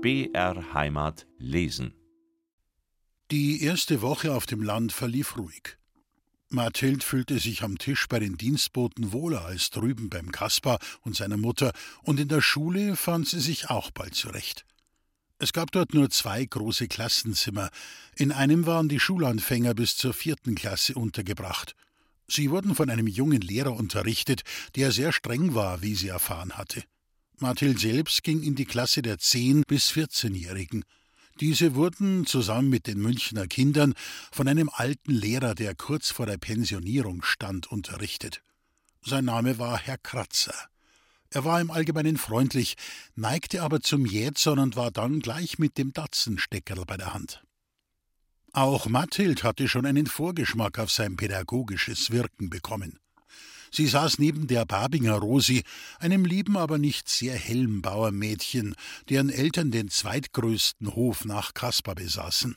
BR Heimat lesen. Die erste Woche auf dem Land verlief ruhig. Mathild fühlte sich am Tisch bei den Dienstboten wohler als drüben beim Kaspar und seiner Mutter, und in der Schule fand sie sich auch bald zurecht. Es gab dort nur zwei große Klassenzimmer. In einem waren die Schulanfänger bis zur vierten Klasse untergebracht. Sie wurden von einem jungen Lehrer unterrichtet, der sehr streng war, wie sie erfahren hatte. Mathild selbst ging in die Klasse der zehn bis vierzehnjährigen. Diese wurden zusammen mit den Münchner Kindern von einem alten Lehrer, der kurz vor der Pensionierung stand, unterrichtet. Sein Name war Herr Kratzer. Er war im Allgemeinen freundlich, neigte aber zum Jätsern und war dann gleich mit dem Datzensteckerl bei der Hand. Auch Mathild hatte schon einen Vorgeschmack auf sein pädagogisches Wirken bekommen. Sie saß neben der Babinger Rosi, einem lieben, aber nicht sehr hellen Bauermädchen, deren Eltern den zweitgrößten Hof nach Kaspar besaßen.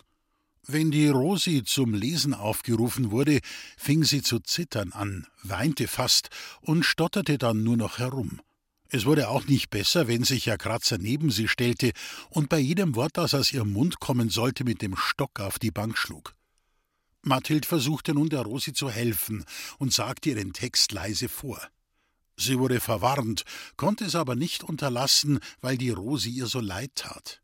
Wenn die Rosi zum Lesen aufgerufen wurde, fing sie zu zittern an, weinte fast und stotterte dann nur noch herum. Es wurde auch nicht besser, wenn sich Herr Kratzer neben sie stellte und bei jedem Wort, das aus ihrem Mund kommen sollte, mit dem Stock auf die Bank schlug. Mathild versuchte nun der Rosi zu helfen und sagte ihren Text leise vor. Sie wurde verwarnt, konnte es aber nicht unterlassen, weil die Rosi ihr so leid tat.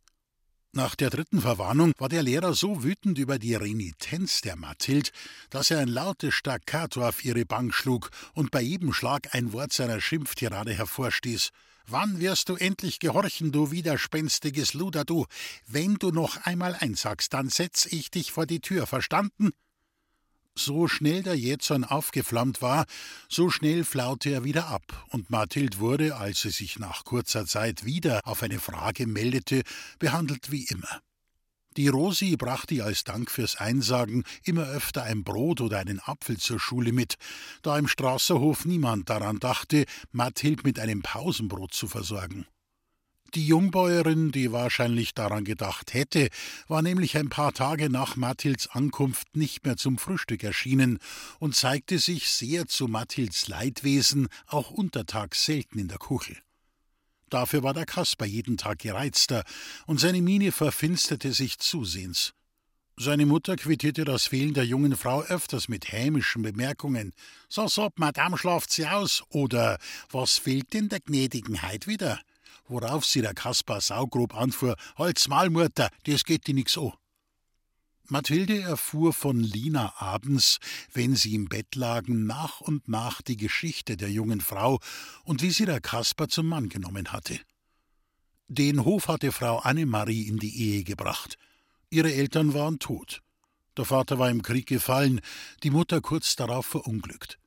Nach der dritten Verwarnung war der Lehrer so wütend über die Renitenz der Mathild, dass er ein lautes Staccato auf ihre Bank schlug und bei jedem Schlag ein Wort seiner Schimpftirade hervorstieß. Wann wirst du endlich gehorchen, du widerspenstiges Luder, du? Wenn du noch einmal einsagst, dann setz ich dich vor die Tür, verstanden? So schnell der Jätson aufgeflammt war, so schnell flaute er wieder ab, und Mathild wurde, als sie sich nach kurzer Zeit wieder auf eine Frage meldete, behandelt wie immer. Die Rosi brachte ihr als Dank fürs Einsagen immer öfter ein Brot oder einen Apfel zur Schule mit, da im Straßerhof niemand daran dachte, Mathild mit einem Pausenbrot zu versorgen. Die Jungbäuerin, die wahrscheinlich daran gedacht hätte, war nämlich ein paar Tage nach Mathilds Ankunft nicht mehr zum Frühstück erschienen und zeigte sich sehr zu Mathilds Leidwesen auch untertags selten in der Kuchel. Dafür war der Kasper jeden Tag gereizter, und seine Miene verfinsterte sich zusehends. Seine Mutter quittierte das Fehlen der jungen Frau öfters mit hämischen Bemerkungen. So, so, Madame schlaft sie aus, oder was fehlt denn der gnädigen Heid wieder? Worauf sie der Kaspar saugrob anfuhr: Halt's Maul, Mutter, das geht dir nix an. Mathilde erfuhr von Lina abends, wenn sie im Bett lagen, nach und nach die Geschichte der jungen Frau und wie sie der Kaspar zum Mann genommen hatte. Den Hof hatte Frau Annemarie in die Ehe gebracht. Ihre Eltern waren tot. Der Vater war im Krieg gefallen, die Mutter kurz darauf verunglückt.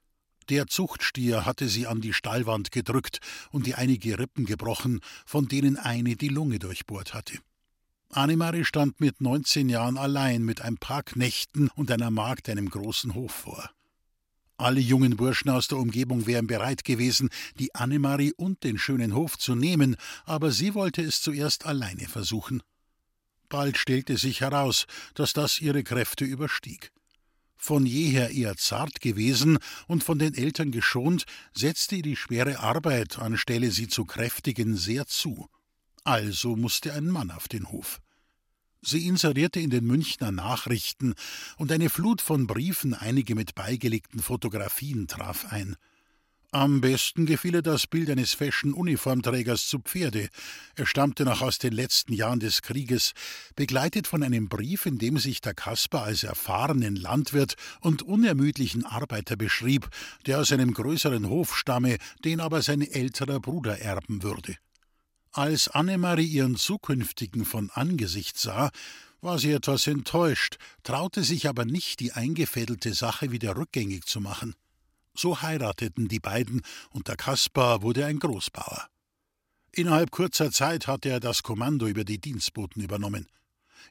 Der Zuchtstier hatte sie an die Stallwand gedrückt und ihr einige Rippen gebrochen, von denen eine die Lunge durchbohrt hatte. Annemarie stand mit neunzehn Jahren allein mit ein paar Knechten und einer Magd einem großen Hof vor. Alle jungen Burschen aus der Umgebung wären bereit gewesen, die Annemarie und den schönen Hof zu nehmen, aber sie wollte es zuerst alleine versuchen. Bald stellte sich heraus, dass das ihre Kräfte überstieg. Von jeher eher zart gewesen und von den Eltern geschont, setzte die schwere Arbeit, anstelle sie zu kräftigen, sehr zu. Also musste ein Mann auf den Hof. Sie inserierte in den Münchner Nachrichten, und eine Flut von Briefen, einige mit beigelegten Fotografien, traf ein. Am besten gefiel ihr das Bild eines Fashion-Uniformträgers zu Pferde. Er stammte noch aus den letzten Jahren des Krieges, begleitet von einem Brief, in dem sich der Kasper als erfahrenen Landwirt und unermüdlichen Arbeiter beschrieb, der aus einem größeren Hof stamme, den aber sein älterer Bruder erben würde. Als Annemarie ihren zukünftigen von Angesicht sah, war sie etwas enttäuscht, traute sich aber nicht, die eingefädelte Sache wieder rückgängig zu machen. So heirateten die beiden, und der Kaspar wurde ein Großbauer. Innerhalb kurzer Zeit hatte er das Kommando über die Dienstboten übernommen.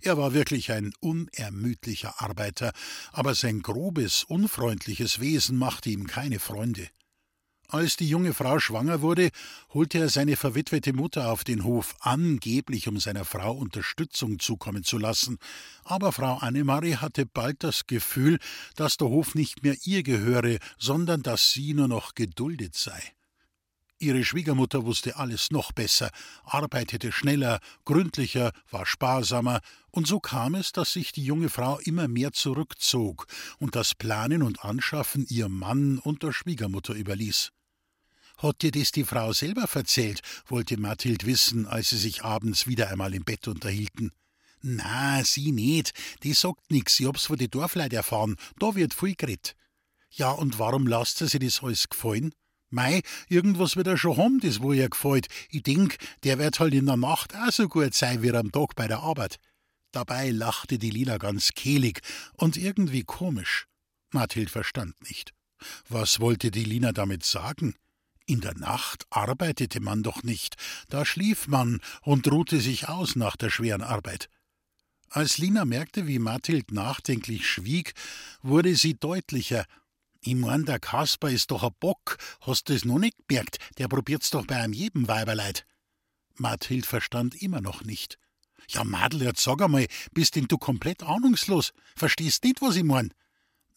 Er war wirklich ein unermüdlicher Arbeiter, aber sein grobes, unfreundliches Wesen machte ihm keine Freunde. Als die junge Frau schwanger wurde, holte er seine verwitwete Mutter auf den Hof, angeblich um seiner Frau Unterstützung zukommen zu lassen. Aber Frau Annemarie hatte bald das Gefühl, dass der Hof nicht mehr ihr gehöre, sondern dass sie nur noch geduldet sei. Ihre Schwiegermutter wusste alles noch besser, arbeitete schneller, gründlicher, war sparsamer, und so kam es, dass sich die junge Frau immer mehr zurückzog und das Planen und Anschaffen ihrem Mann und der Schwiegermutter überließ. Hat dir das die Frau selber verzählt? wollte Mathild wissen, als sie sich abends wieder einmal im Bett unterhielten. Na, sie nicht. Die sagt nix. Ich hab's von die Dorfleut erfahren. Da wird viel geredet. Ja, und warum lasst sie sich das alles gefallen? Mei, irgendwas wird er schon haben, das wo ihr gefällt. Ich denk, der wird halt in der Nacht auch so gut sein wie am Tag bei der Arbeit. Dabei lachte die Lina ganz kehlig und irgendwie komisch. Mathild verstand nicht. Was wollte die Lina damit sagen? In der Nacht arbeitete man doch nicht, da schlief man und ruhte sich aus nach der schweren Arbeit. Als Lina merkte, wie Mathild nachdenklich schwieg, wurde sie deutlicher ich mein, der Kasper ist doch ein Bock. Hast du es noch nicht gemerkt? Der probiert's doch bei einem jedem Weiberleid. Mathild verstand immer noch nicht. Ja, Madel, jetzt sag einmal, bist denn du komplett ahnungslos? Verstehst nicht, was ich mein?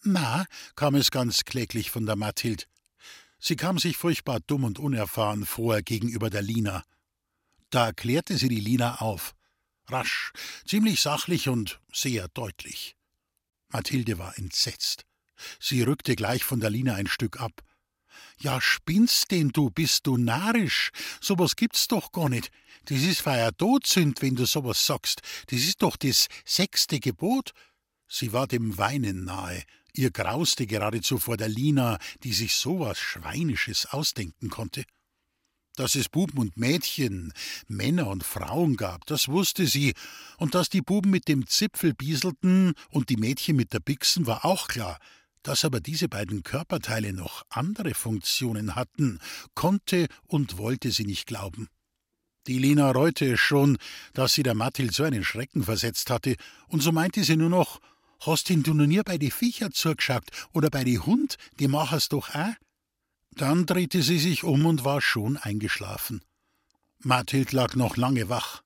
Na, kam es ganz kläglich von der Mathild. Sie kam sich furchtbar dumm und unerfahren vor gegenüber der Lina. Da klärte sie die Lina auf. Rasch, ziemlich sachlich und sehr deutlich. Mathilde war entsetzt. Sie rückte gleich von der Lina ein Stück ab. Ja, spinnst denn du, bist du narrisch? Sowas gibt's doch gar nicht. Das ist feier Todsünd, wenn du sowas sagst. Das ist doch das sechste Gebot. Sie war dem Weinen nahe. Ihr grauste geradezu vor der Lina, die sich sowas Schweinisches ausdenken konnte. Dass es Buben und Mädchen, Männer und Frauen gab, das wusste sie, und dass die Buben mit dem Zipfel bieselten und die Mädchen mit der Bixen, war auch klar. Dass aber diese beiden Körperteile noch andere Funktionen hatten, konnte und wollte sie nicht glauben. Die Lina reute es schon, dass sie der Mathild so einen Schrecken versetzt hatte, und so meinte sie nur noch, Hast ihn du noch nie bei die Viecher zugeschaut oder bei die Hund, die machen's doch auch? Dann drehte sie sich um und war schon eingeschlafen. Mathild lag noch lange wach.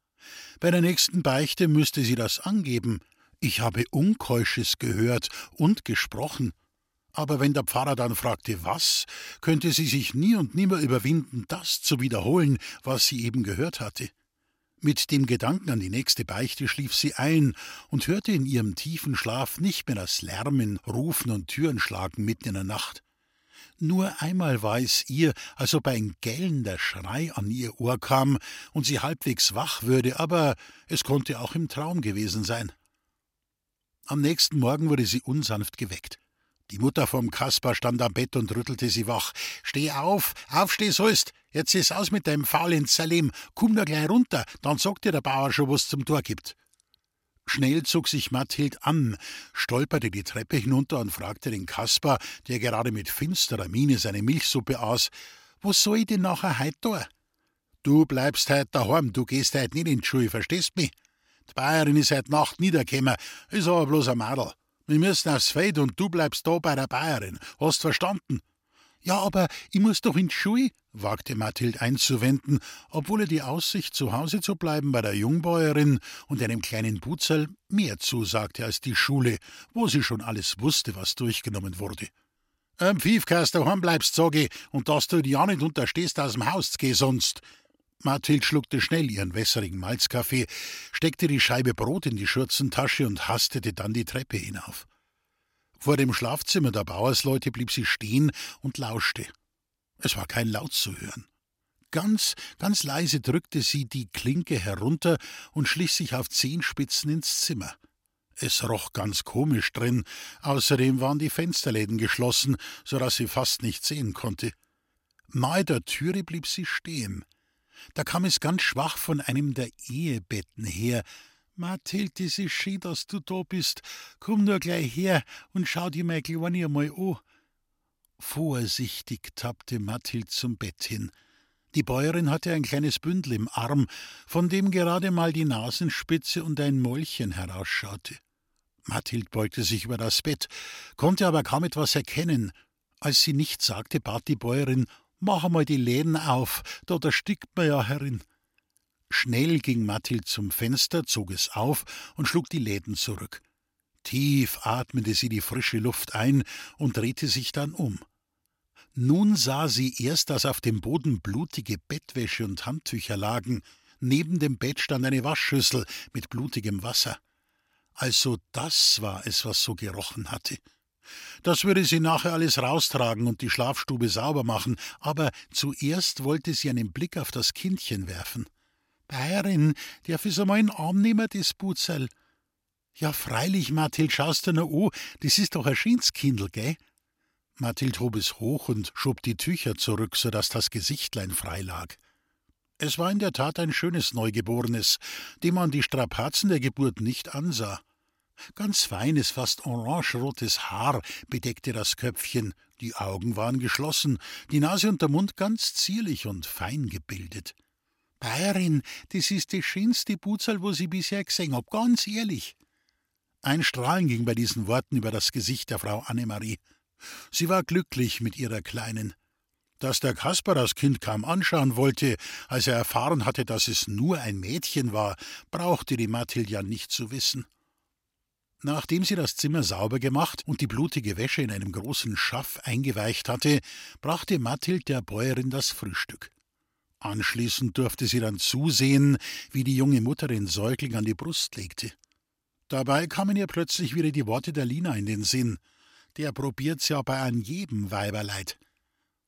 Bei der nächsten Beichte müsste sie das angeben. Ich habe Unkeusches gehört und gesprochen. Aber wenn der Pfarrer dann fragte, was, könnte sie sich nie und nimmer überwinden, das zu wiederholen, was sie eben gehört hatte. Mit dem Gedanken an die nächste Beichte schlief sie ein und hörte in ihrem tiefen Schlaf nicht mehr das Lärmen, Rufen und Türenschlagen mitten in der Nacht. Nur einmal war es ihr, als ob ein gellender Schrei an ihr Ohr kam und sie halbwegs wach würde, aber es konnte auch im Traum gewesen sein. Am nächsten Morgen wurde sie unsanft geweckt. Die Mutter vom Kaspar stand am Bett und rüttelte sie wach. Steh auf, aufsteh sollst. Jetzt ist aus mit deinem faulen Salim. Komm nur gleich runter, dann sagt dir der Bauer schon, was zum Tor gibt. Schnell zog sich Mathilde an, stolperte die Treppe hinunter und fragte den Kaspar, der gerade mit finsterer Miene seine Milchsuppe aß, was soll ich denn nachher heut da? Du bleibst heut daheim, du gehst heut nicht in die Schule, verstehst mich? Die Bayerin ist heut Nacht niedergekommen, ist aber bloß ein Madel. Wir müssen aufs Feld und du bleibst da bei der Bayerin. Hast verstanden? Ja, aber ich muss doch in die Schule, wagte Mathild einzuwenden, obwohl er die Aussicht, zu Hause zu bleiben bei der Jungbäuerin und einem kleinen Butzel mehr zusagte als die Schule, wo sie schon alles wusste, was durchgenommen wurde. Am Pfiefkast daheim bleibst, sag ich, und dass du ja nicht unterstehst, aus dem Haus zu gehen sonst. Mathild schluckte schnell ihren wässrigen Malzkaffee, steckte die Scheibe Brot in die Schürzentasche und hastete dann die Treppe hinauf. Vor dem Schlafzimmer der Bauersleute blieb sie stehen und lauschte. Es war kein Laut zu hören. Ganz, ganz leise drückte sie die Klinke herunter und schlich sich auf Zehenspitzen ins Zimmer. Es roch ganz komisch drin, außerdem waren die Fensterläden geschlossen, so dass sie fast nicht sehen konnte. Nahe der Türe blieb sie stehen. Da kam es ganz schwach von einem der Ehebetten her. Mathild, es ist schön, dass du da bist. Komm nur gleich her und schau dir mein Kleine einmal an. Vorsichtig tappte Mathild zum Bett hin. Die Bäuerin hatte ein kleines Bündel im Arm, von dem gerade mal die Nasenspitze und ein Mäulchen herausschaute. Mathild beugte sich über das Bett, konnte aber kaum etwas erkennen. Als sie nichts sagte, bat die Bäuerin Mach einmal die Läden auf, da erstickt man ja herin. Schnell ging Mathild zum Fenster, zog es auf und schlug die Läden zurück. Tief atmete sie die frische Luft ein und drehte sich dann um. Nun sah sie erst, dass auf dem Boden blutige Bettwäsche und Handtücher lagen, neben dem Bett stand eine Waschschüssel mit blutigem Wasser. Also das war es, was so gerochen hatte. Das würde sie nachher alles raustragen und die Schlafstube sauber machen, aber zuerst wollte sie einen Blick auf das Kindchen werfen. Bayerin, darf ich's einmal in Arm nehmen, das Butzel? Ja, freilich, Mathild, schaust du nur an, das ist doch ein Schinskindl, gell? Mathild hob es hoch und schob die Tücher zurück, so dass das Gesichtlein frei lag. Es war in der Tat ein schönes Neugeborenes, dem man die Strapazen der Geburt nicht ansah. Ganz feines, fast orangerotes Haar bedeckte das Köpfchen, die Augen waren geschlossen, die Nase und der Mund ganz zierlich und fein gebildet. Bayerin, das ist die schönste Buzal, wo sie bisher gesehen hab, ganz ehrlich. Ein Strahlen ging bei diesen Worten über das Gesicht der Frau Annemarie. Sie war glücklich mit ihrer Kleinen. Dass der Kasper das Kind kaum anschauen wollte, als er erfahren hatte, dass es nur ein Mädchen war, brauchte die Mathilde nicht zu wissen. Nachdem sie das Zimmer sauber gemacht und die blutige Wäsche in einem großen Schaff eingeweicht hatte, brachte Mathild der Bäuerin das Frühstück. Anschließend durfte sie dann zusehen, wie die junge Mutter den Säugling an die Brust legte. Dabei kamen ihr plötzlich wieder die Worte der Lina in den Sinn. Der probiert's ja bei an jedem Weiberleid.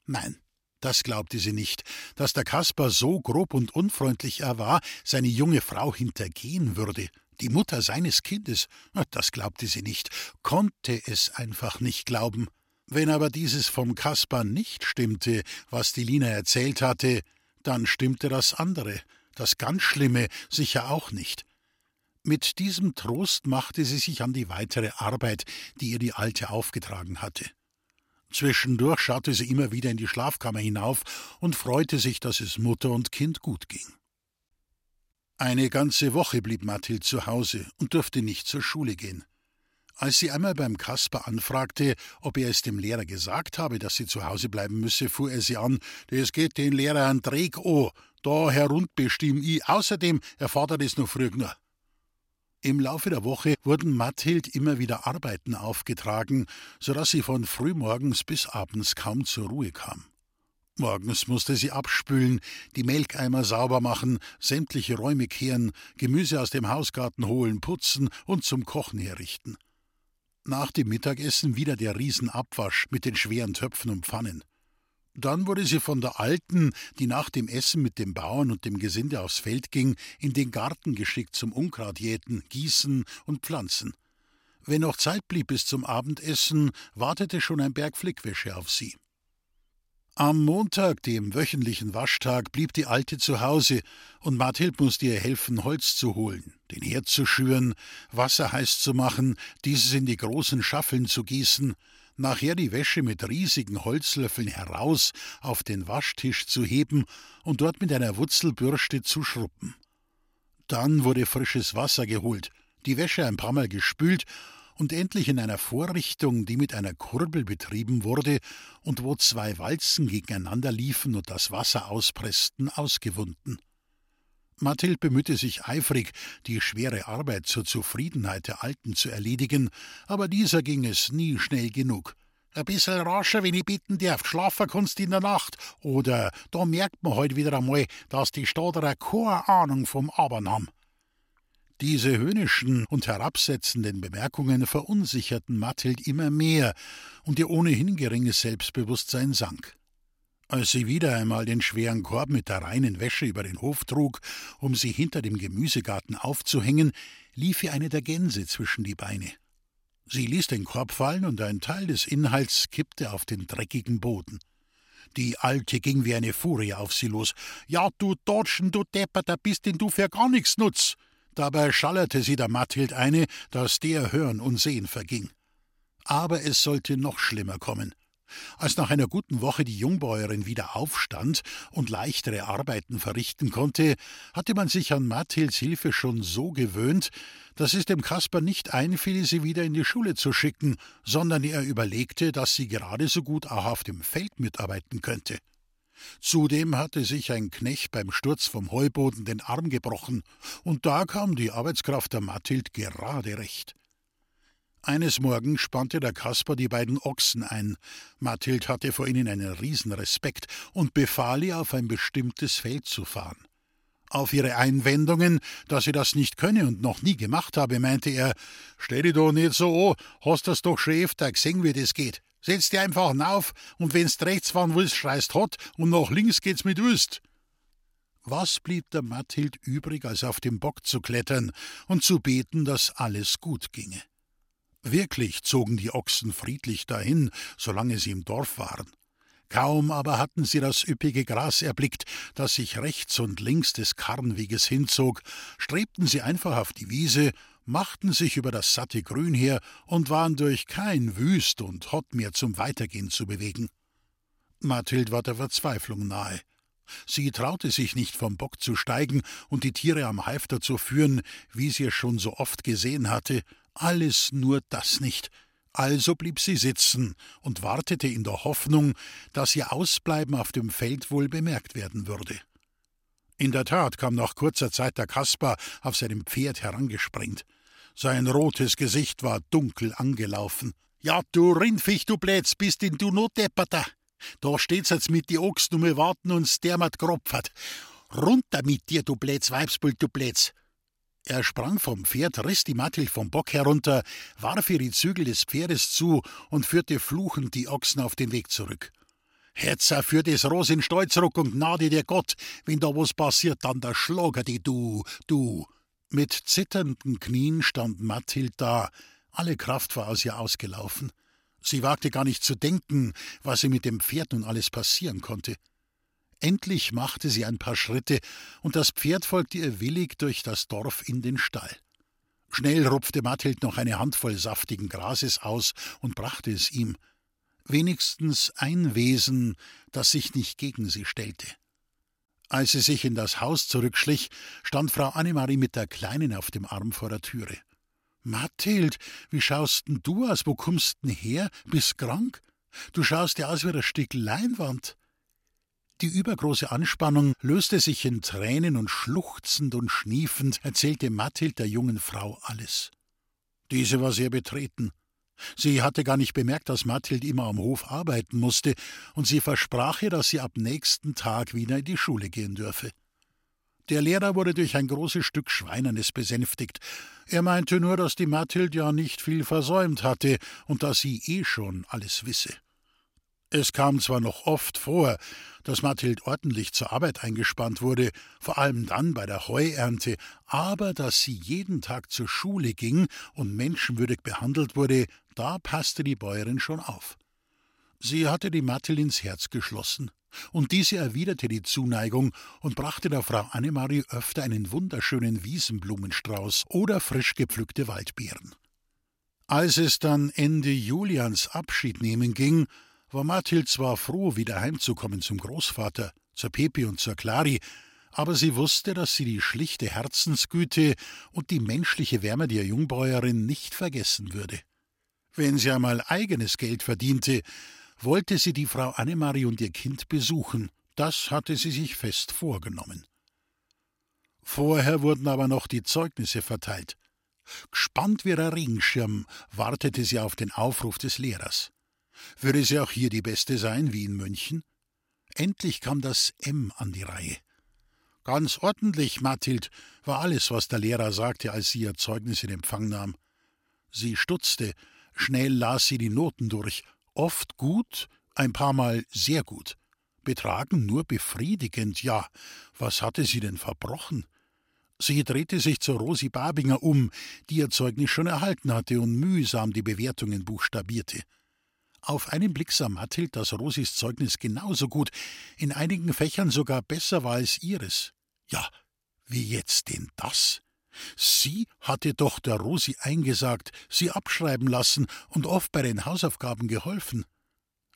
Nein, das glaubte sie nicht, dass der Kaspar so grob und unfreundlich er war, seine junge Frau hintergehen würde die Mutter seines Kindes, das glaubte sie nicht, konnte es einfach nicht glauben. Wenn aber dieses vom Kaspar nicht stimmte, was die Lina erzählt hatte, dann stimmte das andere, das ganz Schlimme, sicher auch nicht. Mit diesem Trost machte sie sich an die weitere Arbeit, die ihr die Alte aufgetragen hatte. Zwischendurch schaute sie immer wieder in die Schlafkammer hinauf und freute sich, dass es Mutter und Kind gut ging. Eine ganze Woche blieb Mathild zu Hause und durfte nicht zur Schule gehen. Als sie einmal beim Kasper anfragte, ob er es dem Lehrer gesagt habe, dass sie zu Hause bleiben müsse, fuhr er sie an, das geht den Lehrer an Dreck an, da herundbestimm ich, außerdem erfordert es noch früh nur. Im Laufe der Woche wurden Mathild immer wieder Arbeiten aufgetragen, so dass sie von frühmorgens bis abends kaum zur Ruhe kam. Morgens musste sie abspülen, die Melkeimer sauber machen, sämtliche Räume kehren, Gemüse aus dem Hausgarten holen, putzen und zum Kochen herrichten. Nach dem Mittagessen wieder der Riesenabwasch mit den schweren Töpfen und Pfannen. Dann wurde sie von der Alten, die nach dem Essen mit dem Bauern und dem Gesinde aufs Feld ging, in den Garten geschickt zum Unkrautjäten, Gießen und Pflanzen. Wenn noch Zeit blieb bis zum Abendessen, wartete schon ein Berg Flickwäsche auf sie. Am Montag, dem wöchentlichen Waschtag, blieb die Alte zu Hause und Mathild musste ihr helfen, Holz zu holen, den Herd zu schüren, Wasser heiß zu machen, dieses in die großen Schaffeln zu gießen, nachher die Wäsche mit riesigen Holzlöffeln heraus auf den Waschtisch zu heben und dort mit einer Wurzelbürste zu schruppen. Dann wurde frisches Wasser geholt, die Wäsche ein paar Mal gespült und endlich in einer Vorrichtung, die mit einer Kurbel betrieben wurde und wo zwei Walzen gegeneinander liefen und das Wasser auspressten, ausgewunden. Mathild bemühte sich eifrig, die schwere Arbeit zur Zufriedenheit der Alten zu erledigen, aber dieser ging es nie schnell genug. Ein bisschen rascher, wenn ich bitten darf, schlafen kannst in der Nacht. Oder da merkt man heute halt wieder einmal, dass die Stadterer keine Ahnung vom Abern haben. Diese höhnischen und herabsetzenden Bemerkungen verunsicherten Mathild immer mehr, und ihr ohnehin geringes Selbstbewusstsein sank. Als sie wieder einmal den schweren Korb mit der reinen Wäsche über den Hof trug, um sie hinter dem Gemüsegarten aufzuhängen, lief ihr eine der Gänse zwischen die Beine. Sie ließ den Korb fallen und ein Teil des Inhalts kippte auf den dreckigen Boden. Die Alte ging wie eine Furie auf sie los. Ja, du Dotschen, du Depper, da bist denn du für gar nichts nutz. Dabei schallerte sie der Mathild eine, dass der Hören und Sehen verging. Aber es sollte noch schlimmer kommen. Als nach einer guten Woche die Jungbäuerin wieder aufstand und leichtere Arbeiten verrichten konnte, hatte man sich an Mathilds Hilfe schon so gewöhnt, dass es dem Kasper nicht einfiel, sie wieder in die Schule zu schicken, sondern er überlegte, dass sie gerade so gut auch auf dem Feld mitarbeiten könnte. Zudem hatte sich ein Knecht beim Sturz vom Heuboden den Arm gebrochen, und da kam die Arbeitskraft der Mathild gerade recht. Eines Morgens spannte der Kasper die beiden Ochsen ein. Mathild hatte vor ihnen einen Riesenrespekt und befahl ihr, auf ein bestimmtes Feld zu fahren. Auf ihre Einwendungen, dass sie das nicht könne und noch nie gemacht habe, meinte er: Stell dich doch nicht so an, hast das doch schon öfter gesehen, wie das geht. Setz dich einfach auf und wenn's rechts fahren willst, schreist hot und nach links geht's mit Wüst. Was blieb der Mathild übrig, als auf den Bock zu klettern und zu beten, dass alles gut ginge? Wirklich zogen die Ochsen friedlich dahin, solange sie im Dorf waren. Kaum aber hatten sie das üppige Gras erblickt, das sich rechts und links des Karrenweges hinzog, strebten sie einfach auf die Wiese, machten sich über das satte Grün her und waren durch kein Wüst und Hott mehr zum Weitergehen zu bewegen. Mathild war der Verzweiflung nahe. Sie traute sich nicht vom Bock zu steigen und die Tiere am Halfter zu führen, wie sie es schon so oft gesehen hatte, alles nur das nicht. Also blieb sie sitzen und wartete in der Hoffnung, dass ihr Ausbleiben auf dem Feld wohl bemerkt werden würde. In der Tat kam nach kurzer Zeit der Kaspar auf seinem Pferd herangesprengt. Sein rotes Gesicht war dunkel angelaufen. Ja, du Rindviech, du Blätz, bist denn du no? Da steht's jetzt mit die Ochsen um warten uns dermat gropfert. Runter mit dir, du Blätz, Weibsbild, du Blätz. Er sprang vom Pferd, riss die Mattel vom Bock herunter, warf ihr die Zügel des Pferdes zu und führte fluchend die Ochsen auf den Weg zurück. Hetzer für das Ros in Stall zurück und gnade dir Gott, wenn da was passiert, dann der Schlager die du, du. Mit zitternden Knien stand Mathild da, alle Kraft war aus ihr ausgelaufen. Sie wagte gar nicht zu denken, was ihr mit dem Pferd nun alles passieren konnte. Endlich machte sie ein paar Schritte, und das Pferd folgte ihr willig durch das Dorf in den Stall. Schnell rupfte Mathild noch eine Handvoll saftigen Grases aus und brachte es ihm. Wenigstens ein Wesen, das sich nicht gegen sie stellte. Als sie sich in das Haus zurückschlich, stand Frau Annemarie mit der Kleinen auf dem Arm vor der Türe. Mathild, wie schaust denn du aus? Wo kommst denn her? Bist krank? Du schaust ja aus wie ein Stück Leinwand. Die übergroße Anspannung löste sich in Tränen und schluchzend und schniefend erzählte Mathild der jungen Frau alles. Diese war sehr betreten. Sie hatte gar nicht bemerkt, dass Mathild immer am Hof arbeiten musste, und sie versprach ihr, dass sie ab nächsten Tag wieder in die Schule gehen dürfe. Der Lehrer wurde durch ein großes Stück Schweinernes besänftigt. Er meinte nur, dass die Mathild ja nicht viel versäumt hatte und dass sie eh schon alles wisse. Es kam zwar noch oft vor, dass Mathild ordentlich zur Arbeit eingespannt wurde, vor allem dann bei der Heuernte, aber dass sie jeden Tag zur Schule ging und menschenwürdig behandelt wurde, da passte die Bäuerin schon auf. Sie hatte die Mathild ins Herz geschlossen, und diese erwiderte die Zuneigung und brachte der Frau Annemarie öfter einen wunderschönen Wiesenblumenstrauß oder frisch gepflückte Waldbeeren. Als es dann Ende Julians Abschied nehmen ging, war Mathild zwar froh, wieder heimzukommen zum Großvater, zur Pepi und zur Clari, aber sie wusste, dass sie die schlichte Herzensgüte und die menschliche Wärme der Jungbäuerin nicht vergessen würde. Wenn sie einmal eigenes Geld verdiente, wollte sie die Frau Annemarie und ihr Kind besuchen, das hatte sie sich fest vorgenommen. Vorher wurden aber noch die Zeugnisse verteilt. Gespannt wie ein Regenschirm wartete sie auf den Aufruf des Lehrers. Würde sie auch hier die Beste sein, wie in München? Endlich kam das M an die Reihe. Ganz ordentlich, Mathild, war alles, was der Lehrer sagte, als sie ihr Zeugnis in Empfang nahm. Sie stutzte, schnell las sie die Noten durch, oft gut, ein paar Mal sehr gut. Betragen nur befriedigend, ja, was hatte sie denn verbrochen? Sie drehte sich zur Rosi Babinger um, die ihr Zeugnis schon erhalten hatte und mühsam die Bewertungen buchstabierte. Auf einen Blick sah Mathild, dass Rosis Zeugnis genauso gut, in einigen Fächern sogar besser war als ihres. Ja, wie jetzt denn das? Sie hatte doch der Rosi eingesagt, sie abschreiben lassen und oft bei den Hausaufgaben geholfen.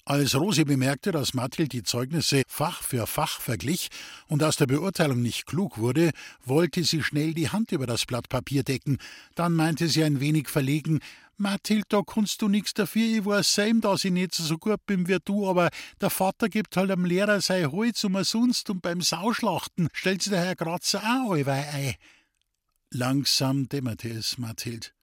Als Rosi bemerkte, dass Mathild die Zeugnisse Fach für Fach verglich und aus der Beurteilung nicht klug wurde, wollte sie schnell die Hand über das Blatt Papier decken. Dann meinte sie ein wenig verlegen: Mathild, da kannst du nix dafür, ich weiß selber, dass ich nicht so gut bin wie du, aber der Vater gibt halt am Lehrer sein Holz umsonst und beim Sauschlachten stellt sich der Herr Grazer auch allweil ein. Langsam dämmerte es Mathild.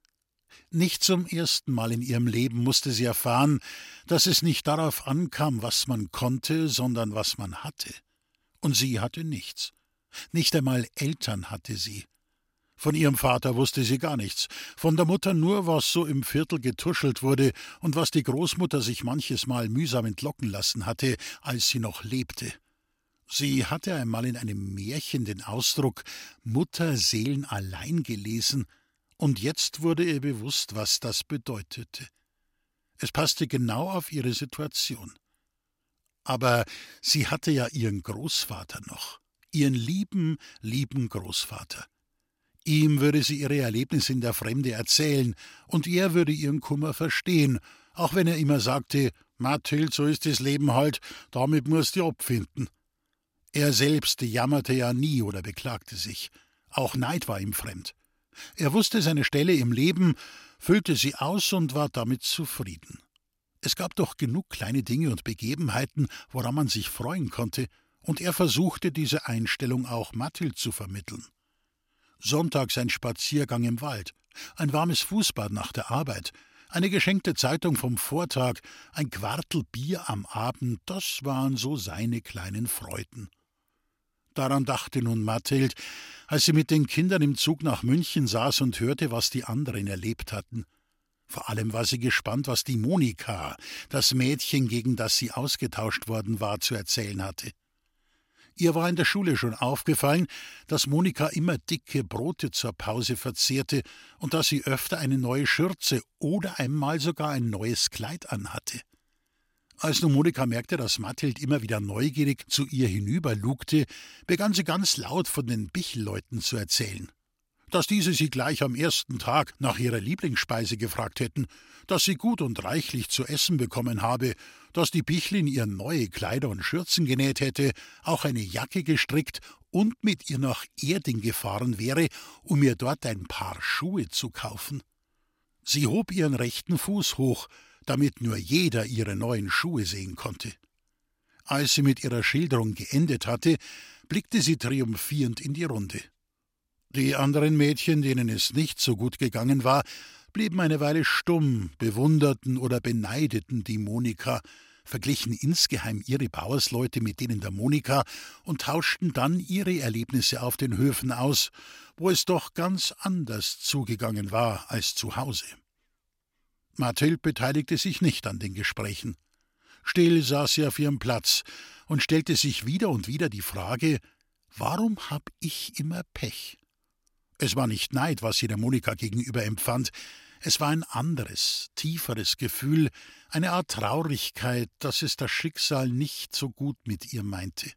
Nicht zum ersten Mal in ihrem Leben musste sie erfahren, dass es nicht darauf ankam, was man konnte, sondern was man hatte. Und sie hatte nichts. Nicht einmal Eltern hatte sie. Von ihrem Vater wusste sie gar nichts, von der Mutter nur, was so im Viertel getuschelt wurde und was die Großmutter sich manches Mal mühsam entlocken lassen hatte, als sie noch lebte. Sie hatte einmal in einem Märchen den Ausdruck Mutterseelen allein gelesen, und jetzt wurde ihr bewusst, was das bedeutete. Es passte genau auf ihre Situation. Aber sie hatte ja ihren Großvater noch, ihren lieben, lieben Großvater. Ihm würde sie ihre Erlebnisse in der Fremde erzählen, und er würde ihren Kummer verstehen, auch wenn er immer sagte, Mathild, so ist das Leben halt, damit musst du abfinden. Er selbst jammerte ja nie oder beklagte sich. Auch Neid war ihm fremd. Er wusste seine Stelle im Leben, füllte sie aus und war damit zufrieden. Es gab doch genug kleine Dinge und Begebenheiten, woran man sich freuen konnte, und er versuchte diese Einstellung auch Mathild zu vermitteln. Sonntags ein Spaziergang im Wald, ein warmes Fußbad nach der Arbeit, eine geschenkte Zeitung vom Vortag, ein Quartel Bier am Abend, das waren so seine kleinen Freuden. Daran dachte nun Mathild, als sie mit den Kindern im Zug nach München saß und hörte, was die anderen erlebt hatten. Vor allem war sie gespannt, was die Monika, das Mädchen, gegen das sie ausgetauscht worden war, zu erzählen hatte. Ihr war in der Schule schon aufgefallen, dass Monika immer dicke Brote zur Pause verzehrte und dass sie öfter eine neue Schürze oder einmal sogar ein neues Kleid anhatte. Als nun Monika merkte, dass Mathild immer wieder neugierig zu ihr hinüberlugte, begann sie ganz laut von den Bichelleuten zu erzählen dass diese sie gleich am ersten Tag nach ihrer Lieblingsspeise gefragt hätten, dass sie gut und reichlich zu essen bekommen habe, dass die Bichlin ihr neue Kleider und Schürzen genäht hätte, auch eine Jacke gestrickt und mit ihr nach Erding gefahren wäre, um ihr dort ein paar Schuhe zu kaufen. Sie hob ihren rechten Fuß hoch, damit nur jeder ihre neuen Schuhe sehen konnte. Als sie mit ihrer Schilderung geendet hatte, blickte sie triumphierend in die Runde. Die anderen Mädchen, denen es nicht so gut gegangen war, blieben eine Weile stumm, bewunderten oder beneideten die Monika, verglichen insgeheim ihre Bauersleute mit denen der Monika und tauschten dann ihre Erlebnisse auf den Höfen aus, wo es doch ganz anders zugegangen war als zu Hause. Mathild beteiligte sich nicht an den Gesprächen. Still saß sie auf ihrem Platz und stellte sich wieder und wieder die Frage, warum hab ich immer Pech? Es war nicht Neid, was sie der Monika gegenüber empfand, es war ein anderes, tieferes Gefühl, eine Art Traurigkeit, dass es das Schicksal nicht so gut mit ihr meinte.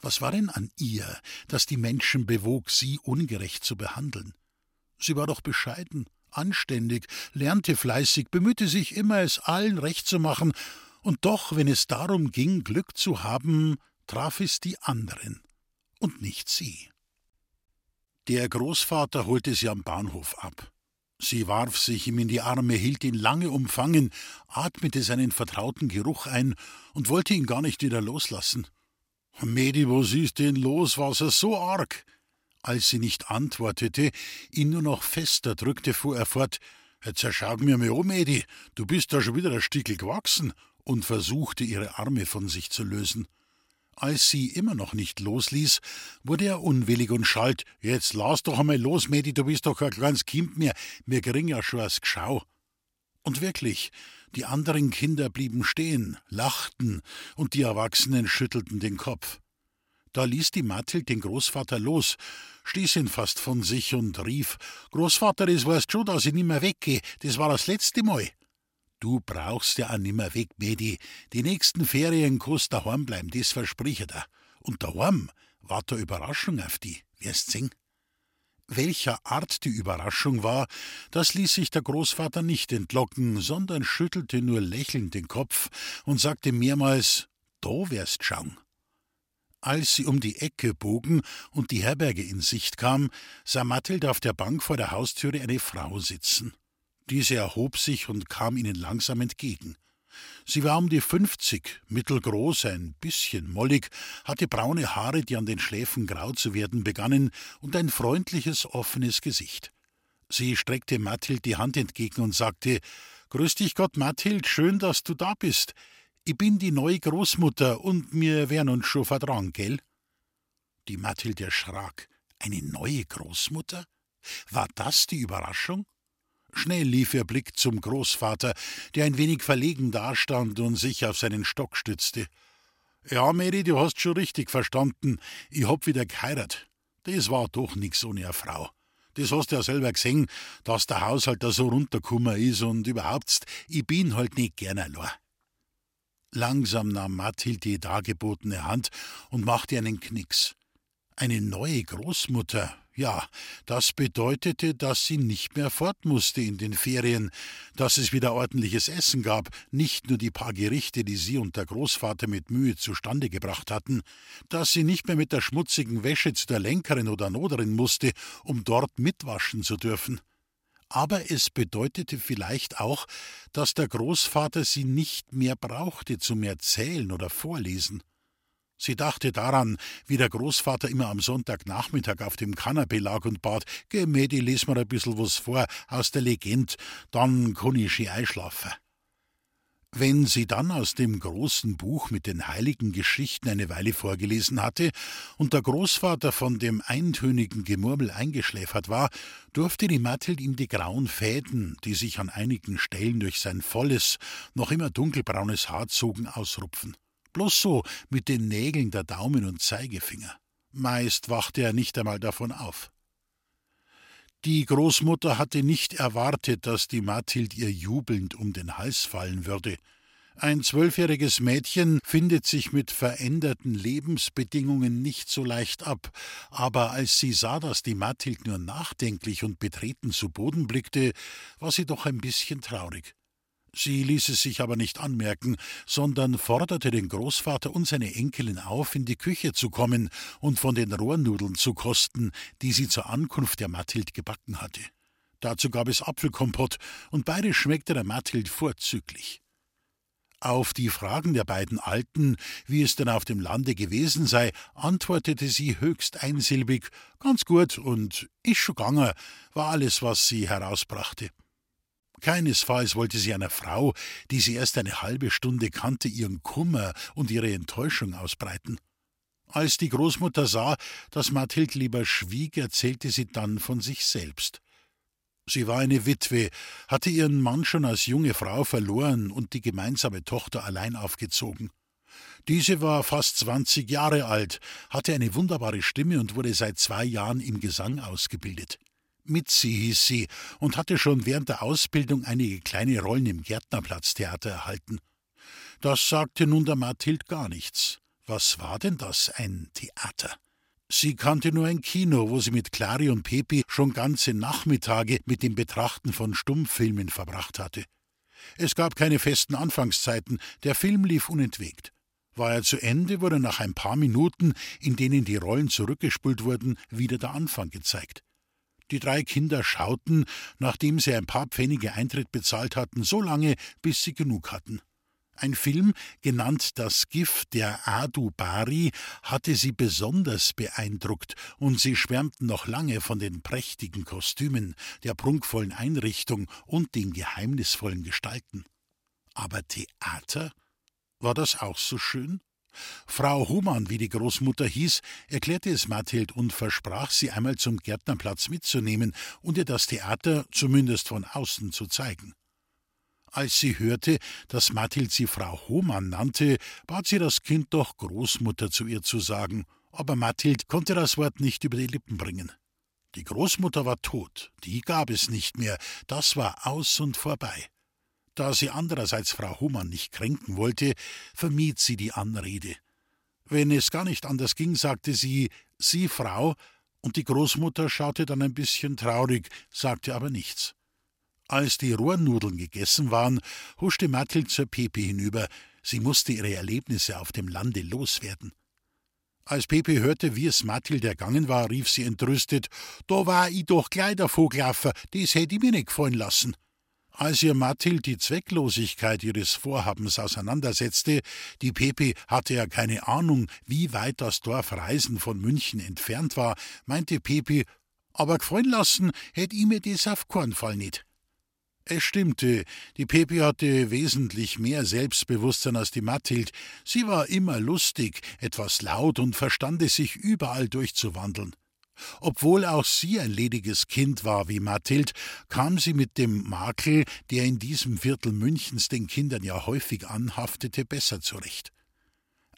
Was war denn an ihr, das die Menschen bewog, sie ungerecht zu behandeln? Sie war doch bescheiden, anständig, lernte fleißig, bemühte sich immer, es allen recht zu machen, und doch, wenn es darum ging, Glück zu haben, traf es die anderen und nicht sie. Der Großvater holte sie am Bahnhof ab. Sie warf sich ihm in die Arme, hielt ihn lange umfangen, atmete seinen vertrauten Geruch ein und wollte ihn gar nicht wieder loslassen. Medi, was ist denn los? War's er so arg? Als sie nicht antwortete, ihn nur noch fester drückte, fuhr er fort: Jetzt zerschau mir mal um, Medi, du bist da schon wieder ein Stickel gewachsen, und versuchte, ihre Arme von sich zu lösen. Als sie immer noch nicht losließ, wurde er unwillig und schalt: Jetzt lass doch einmal los, Mädi, du bist doch kein kleines Kind mehr, mir kriegen ja schon das Gschau. Und wirklich, die anderen Kinder blieben stehen, lachten, und die Erwachsenen schüttelten den Kopf. Da ließ die Mathild den Großvater los, stieß ihn fast von sich und rief: Großvater, das weißt schon, dass ich nimmer weggehe, das war das letzte Mal. Du brauchst ja auch nimmer weg, Medi. Die nächsten Ferien kannst daheim bleiben, das versprich ich dir. Und daheim wart eine Überraschung auf die, wirst sehen. Welcher Art die Überraschung war, das ließ sich der Großvater nicht entlocken, sondern schüttelte nur lächelnd den Kopf und sagte mehrmals: Da wirst schauen. Als sie um die Ecke bogen und die Herberge in Sicht kam, sah Mathilde auf der Bank vor der Haustüre eine Frau sitzen. Diese erhob sich und kam ihnen langsam entgegen. Sie war um die fünfzig, mittelgroß, ein bisschen mollig, hatte braune Haare, die an den Schläfen grau zu werden begannen, und ein freundliches, offenes Gesicht. Sie streckte Mathild die Hand entgegen und sagte: Grüß dich Gott, Mathild, schön, dass du da bist. Ich bin die neue Großmutter und wir werden uns schon vertragen, gell? Die Mathild erschrak. Eine neue Großmutter? War das die Überraschung? Schnell lief ihr Blick zum Großvater, der ein wenig verlegen dastand und sich auf seinen Stock stützte. Ja, Mary, du hast schon richtig verstanden. Ich hab wieder geheiratet. Das war doch nix ohne eine Frau. Das hast du ja selber gesehen, dass der Haushalt da so runtergekommen ist und überhaupt, ich bin halt nicht gern allein. Langsam nahm Mathild die dargebotene Hand und machte einen Knicks. Eine neue Großmutter, ja, das bedeutete, dass sie nicht mehr fort musste in den Ferien, dass es wieder ordentliches Essen gab, nicht nur die paar Gerichte, die sie und der Großvater mit Mühe zustande gebracht hatten, dass sie nicht mehr mit der schmutzigen Wäsche zu der Lenkerin oder Noderin musste, um dort mitwaschen zu dürfen. Aber es bedeutete vielleicht auch, dass der Großvater sie nicht mehr brauchte zum Erzählen oder Vorlesen. Sie dachte daran, wie der Großvater immer am Sonntagnachmittag auf dem Kanapee lag und bat, Geh, Mädi, les mir ein bisschen was vor aus der Legend, dann kann ich schön einschlafen. Wenn sie dann aus dem großen Buch mit den heiligen Geschichten eine Weile vorgelesen hatte und der Großvater von dem eintönigen Gemurmel eingeschläfert war, durfte die Mathild ihm die grauen Fäden, die sich an einigen Stellen durch sein volles, noch immer dunkelbraunes Haar zogen, ausrupfen bloß so mit den Nägeln der Daumen und Zeigefinger. Meist wachte er nicht einmal davon auf. Die Großmutter hatte nicht erwartet, dass die Mathild ihr jubelnd um den Hals fallen würde. Ein zwölfjähriges Mädchen findet sich mit veränderten Lebensbedingungen nicht so leicht ab, aber als sie sah, dass die Mathild nur nachdenklich und betreten zu Boden blickte, war sie doch ein bisschen traurig. Sie ließ es sich aber nicht anmerken, sondern forderte den Großvater und seine Enkelin auf, in die Küche zu kommen und von den Rohrnudeln zu kosten, die sie zur Ankunft der Mathild gebacken hatte. Dazu gab es Apfelkompott, und beide schmeckte der Mathild vorzüglich. Auf die Fragen der beiden Alten, wie es denn auf dem Lande gewesen sei, antwortete sie höchst einsilbig, ganz gut und ich schon ganger, war alles, was sie herausbrachte. Keinesfalls wollte sie einer Frau, die sie erst eine halbe Stunde kannte, ihren Kummer und ihre Enttäuschung ausbreiten. Als die Großmutter sah, dass Mathild lieber schwieg, erzählte sie dann von sich selbst. Sie war eine Witwe, hatte ihren Mann schon als junge Frau verloren und die gemeinsame Tochter allein aufgezogen. Diese war fast zwanzig Jahre alt, hatte eine wunderbare Stimme und wurde seit zwei Jahren im Gesang ausgebildet. Mitzi hieß sie und hatte schon während der Ausbildung einige kleine Rollen im Gärtnerplatztheater erhalten. Das sagte nun der Mathild gar nichts. Was war denn das, ein Theater? Sie kannte nur ein Kino, wo sie mit Clari und Pepi schon ganze Nachmittage mit dem Betrachten von Stummfilmen verbracht hatte. Es gab keine festen Anfangszeiten, der Film lief unentwegt. War er zu Ende, wurde nach ein paar Minuten, in denen die Rollen zurückgespult wurden, wieder der Anfang gezeigt. Die drei Kinder schauten, nachdem sie ein paar Pfennige Eintritt bezahlt hatten, so lange, bis sie genug hatten. Ein Film, genannt Das Gift der Adu Bari, hatte sie besonders beeindruckt, und sie schwärmten noch lange von den prächtigen Kostümen, der prunkvollen Einrichtung und den geheimnisvollen Gestalten. Aber Theater? War das auch so schön? Frau Humann, wie die Großmutter hieß, erklärte es Mathild und versprach, sie einmal zum Gärtnerplatz mitzunehmen und ihr das Theater zumindest von außen zu zeigen. Als sie hörte, dass Mathild sie Frau Hohmann nannte, bat sie das Kind doch Großmutter zu ihr zu sagen, aber Mathild konnte das Wort nicht über die Lippen bringen. Die Großmutter war tot, die gab es nicht mehr, das war aus und vorbei. Da sie andererseits Frau Humann nicht kränken wollte, vermied sie die Anrede. Wenn es gar nicht anders ging, sagte sie Sie, Frau, und die Großmutter schaute dann ein bisschen traurig, sagte aber nichts. Als die Rohrnudeln gegessen waren, huschte Mathild zur Pepe hinüber, sie musste ihre Erlebnisse auf dem Lande loswerden. Als Pepe hörte, wie es Mathild ergangen war, rief sie entrüstet: Da war ich doch gleich der Vogelaffer, das hätte ich mir nicht gefallen lassen. Als ihr Mathild die Zwecklosigkeit ihres Vorhabens auseinandersetzte, die Pepe hatte ja keine Ahnung, wie weit das Dorf Reisen von München entfernt war, meinte Pepe, Aber gefallen lassen hätt ich mir das auf keinen nicht. Es stimmte, die Pepi hatte wesentlich mehr Selbstbewusstsein als die Mathild. Sie war immer lustig, etwas laut und verstand es sich überall durchzuwandeln. Obwohl auch sie ein lediges Kind war wie Mathild, kam sie mit dem Makel, der in diesem Viertel Münchens den Kindern ja häufig anhaftete, besser zurecht.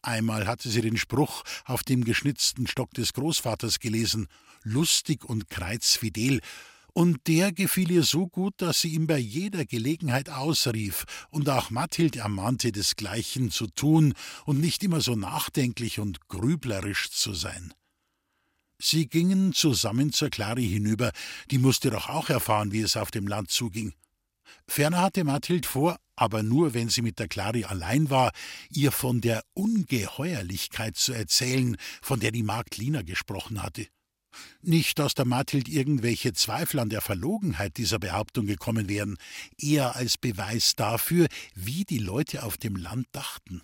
Einmal hatte sie den Spruch auf dem geschnitzten Stock des Großvaters gelesen, lustig und kreuzfidel, und der gefiel ihr so gut, dass sie ihm bei jeder Gelegenheit ausrief, und auch Mathild ermahnte desgleichen zu tun und nicht immer so nachdenklich und grüblerisch zu sein. Sie gingen zusammen zur Clary hinüber, die musste doch auch erfahren, wie es auf dem Land zuging. Ferner hatte Mathild vor, aber nur wenn sie mit der Clary allein war, ihr von der Ungeheuerlichkeit zu erzählen, von der die Magd Lina gesprochen hatte. Nicht, dass der Mathild irgendwelche Zweifel an der Verlogenheit dieser Behauptung gekommen wären, eher als Beweis dafür, wie die Leute auf dem Land dachten.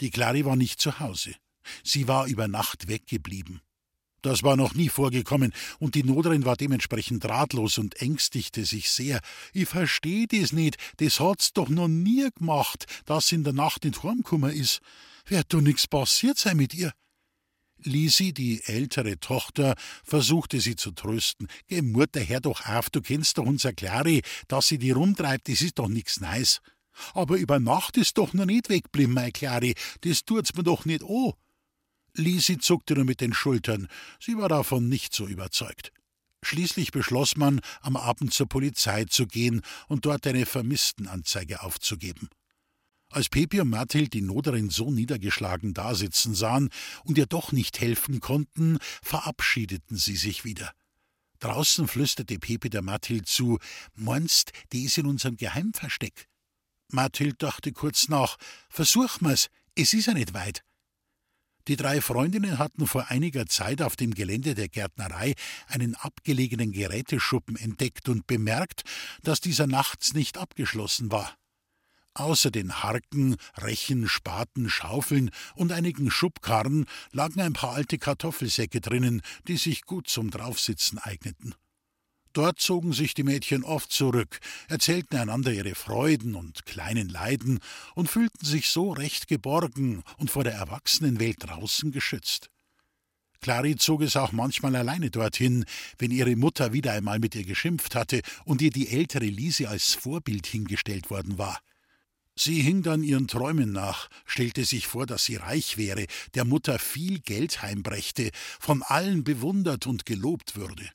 Die Clary war nicht zu Hause. Sie war über Nacht weggeblieben. Das war noch nie vorgekommen, und die Noderin war dementsprechend ratlos und ängstigte sich sehr. Ich versteh das nicht, das hat's doch noch nie gemacht, dass sie in der Nacht nicht heimgekommen is. Wird doch nix passiert sein mit ihr. Lisi, die ältere Tochter, versuchte sie zu trösten. Geh, Mutter, hör doch auf, du kennst doch unser Clary, dass sie die rumtreibt, das ist doch nix Neis. Aber über Nacht ist doch noch nicht wegblieben, mein Clary, das tut's mir doch nicht an. Lisi zuckte nur mit den Schultern, sie war davon nicht so überzeugt. Schließlich beschloss man, am Abend zur Polizei zu gehen und dort eine Vermisstenanzeige aufzugeben. Als Pepi und Mathild die Noderin so niedergeschlagen dasitzen sahen und ihr doch nicht helfen konnten, verabschiedeten sie sich wieder. Draußen flüsterte Pepi der Mathild zu: Meinst, die ist in unserem Geheimversteck? Mathild dachte kurz nach: Versuch mir's, es ist ja nicht weit. Die drei Freundinnen hatten vor einiger Zeit auf dem Gelände der Gärtnerei einen abgelegenen Geräteschuppen entdeckt und bemerkt, dass dieser nachts nicht abgeschlossen war. Außer den Harken, Rechen, Spaten, Schaufeln und einigen Schubkarren lagen ein paar alte Kartoffelsäcke drinnen, die sich gut zum Draufsitzen eigneten. Dort zogen sich die Mädchen oft zurück, erzählten einander ihre Freuden und kleinen Leiden und fühlten sich so recht geborgen und vor der Erwachsenenwelt draußen geschützt. Clary zog es auch manchmal alleine dorthin, wenn ihre Mutter wieder einmal mit ihr geschimpft hatte und ihr die ältere Lise als Vorbild hingestellt worden war. Sie hing dann ihren Träumen nach, stellte sich vor, dass sie reich wäre, der Mutter viel Geld heimbrächte, von allen bewundert und gelobt würde.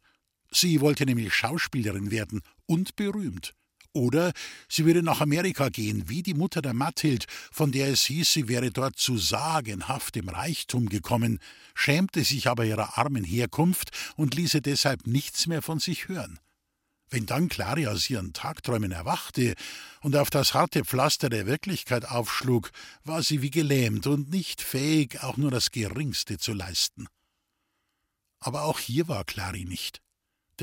Sie wollte nämlich Schauspielerin werden und berühmt. Oder sie würde nach Amerika gehen, wie die Mutter der Mathild, von der es hieß, sie wäre dort zu sagenhaftem Reichtum gekommen, schämte sich aber ihrer armen Herkunft und ließe deshalb nichts mehr von sich hören. Wenn dann Clary aus ihren Tagträumen erwachte und auf das harte Pflaster der Wirklichkeit aufschlug, war sie wie gelähmt und nicht fähig, auch nur das Geringste zu leisten. Aber auch hier war Clary nicht.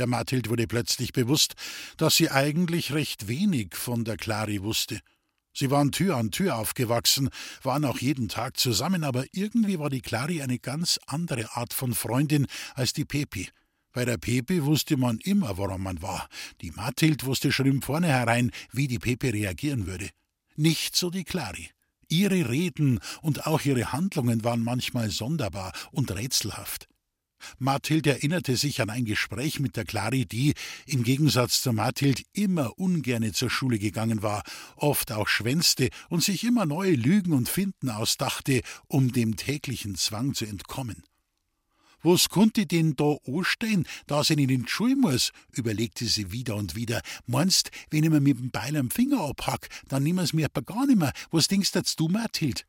Der Mathild wurde plötzlich bewusst, dass sie eigentlich recht wenig von der Clary wusste. Sie waren Tür an Tür aufgewachsen, waren auch jeden Tag zusammen, aber irgendwie war die Clary eine ganz andere Art von Freundin als die Pepi. Bei der Pepe wusste man immer, woran man war. Die Mathild wusste schon im Vornherein, wie die Pepe reagieren würde. Nicht so die Clari. Ihre Reden und auch ihre Handlungen waren manchmal sonderbar und rätselhaft. Mathild erinnerte sich an ein Gespräch mit der Clari, die, im Gegensatz zur Mathild, immer ungerne zur Schule gegangen war, oft auch schwänzte und sich immer neue Lügen und Finden ausdachte, um dem täglichen Zwang zu entkommen. Was konnte denn da anstehen, da nicht in die Schule muss? überlegte sie wieder und wieder. Meinst, wenn ich mir mit dem Beil am Finger abhack, dann sie mir aber gar nicht mehr. Was denkst du, Mathild?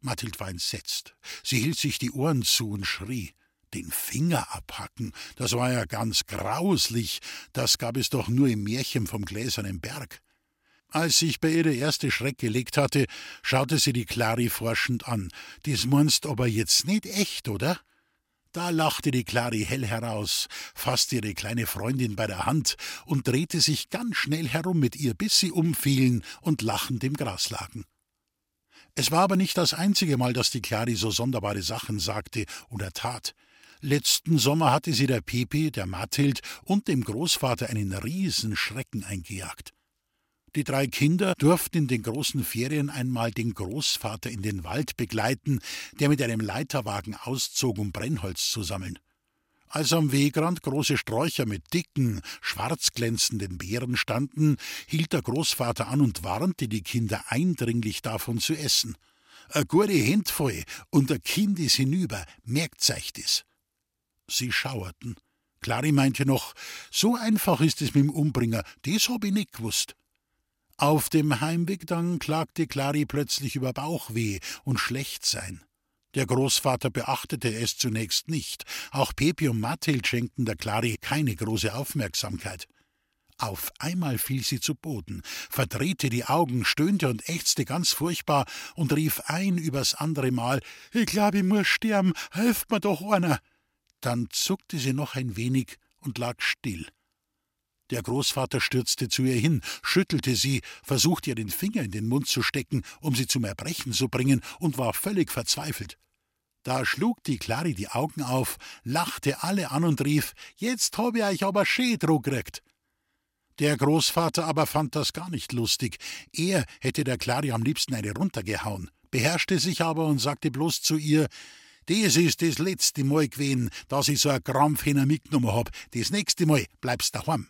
Mathild war entsetzt. Sie hielt sich die Ohren zu und schrie. Den Finger abhacken, das war ja ganz grauslich. Das gab es doch nur im Märchen vom gläsernen Berg. Als sich bei ihr der erste Schreck gelegt hatte, schaute sie die Clari forschend an. Das meinst aber jetzt nicht echt, oder? Da lachte die Clari hell heraus, fasste ihre kleine Freundin bei der Hand und drehte sich ganz schnell herum mit ihr, bis sie umfielen und lachend im Gras lagen. Es war aber nicht das einzige Mal, dass die Clari so sonderbare Sachen sagte oder tat. Letzten Sommer hatte sie der Pepi, der Mathild und dem Großvater einen Riesenschrecken eingejagt. Die drei Kinder durften in den großen Ferien einmal den Großvater in den Wald begleiten, der mit einem Leiterwagen auszog, um Brennholz zu sammeln. Als am Wegrand große Sträucher mit dicken, schwarz glänzenden Beeren standen, hielt der Großvater an und warnte die Kinder eindringlich davon zu essen. A gute Händ voll und a Kind is hinüber, merkt euch das. Sie schauerten. Clari meinte noch, so einfach ist es mit dem Umbringer, das hab ich nicht gewusst. Auf dem Heimweg dann klagte Clari plötzlich über Bauchweh und Schlechtsein. Der Großvater beachtete es zunächst nicht. Auch Pepi und Mathild schenkten der Clari keine große Aufmerksamkeit. Auf einmal fiel sie zu Boden, verdrehte die Augen, stöhnte und ächzte ganz furchtbar und rief ein übers andere Mal: Ich glaub, ich muss sterben, helft mir doch einer! Dann zuckte sie noch ein wenig und lag still. Der Großvater stürzte zu ihr hin, schüttelte sie, versuchte ihr den Finger in den Mund zu stecken, um sie zum Erbrechen zu bringen, und war völlig verzweifelt. Da schlug die Clari die Augen auf, lachte alle an und rief: Jetzt hab ich euch aber schön gekriegt. Der Großvater aber fand das gar nicht lustig. Er hätte der Clari am liebsten eine runtergehauen, beherrschte sich aber und sagte bloß zu ihr: Das ist das letzte Mal gewesen, dass ich so ein Krampf mitgenommen hab. Das nächste Mal bleibst daheim.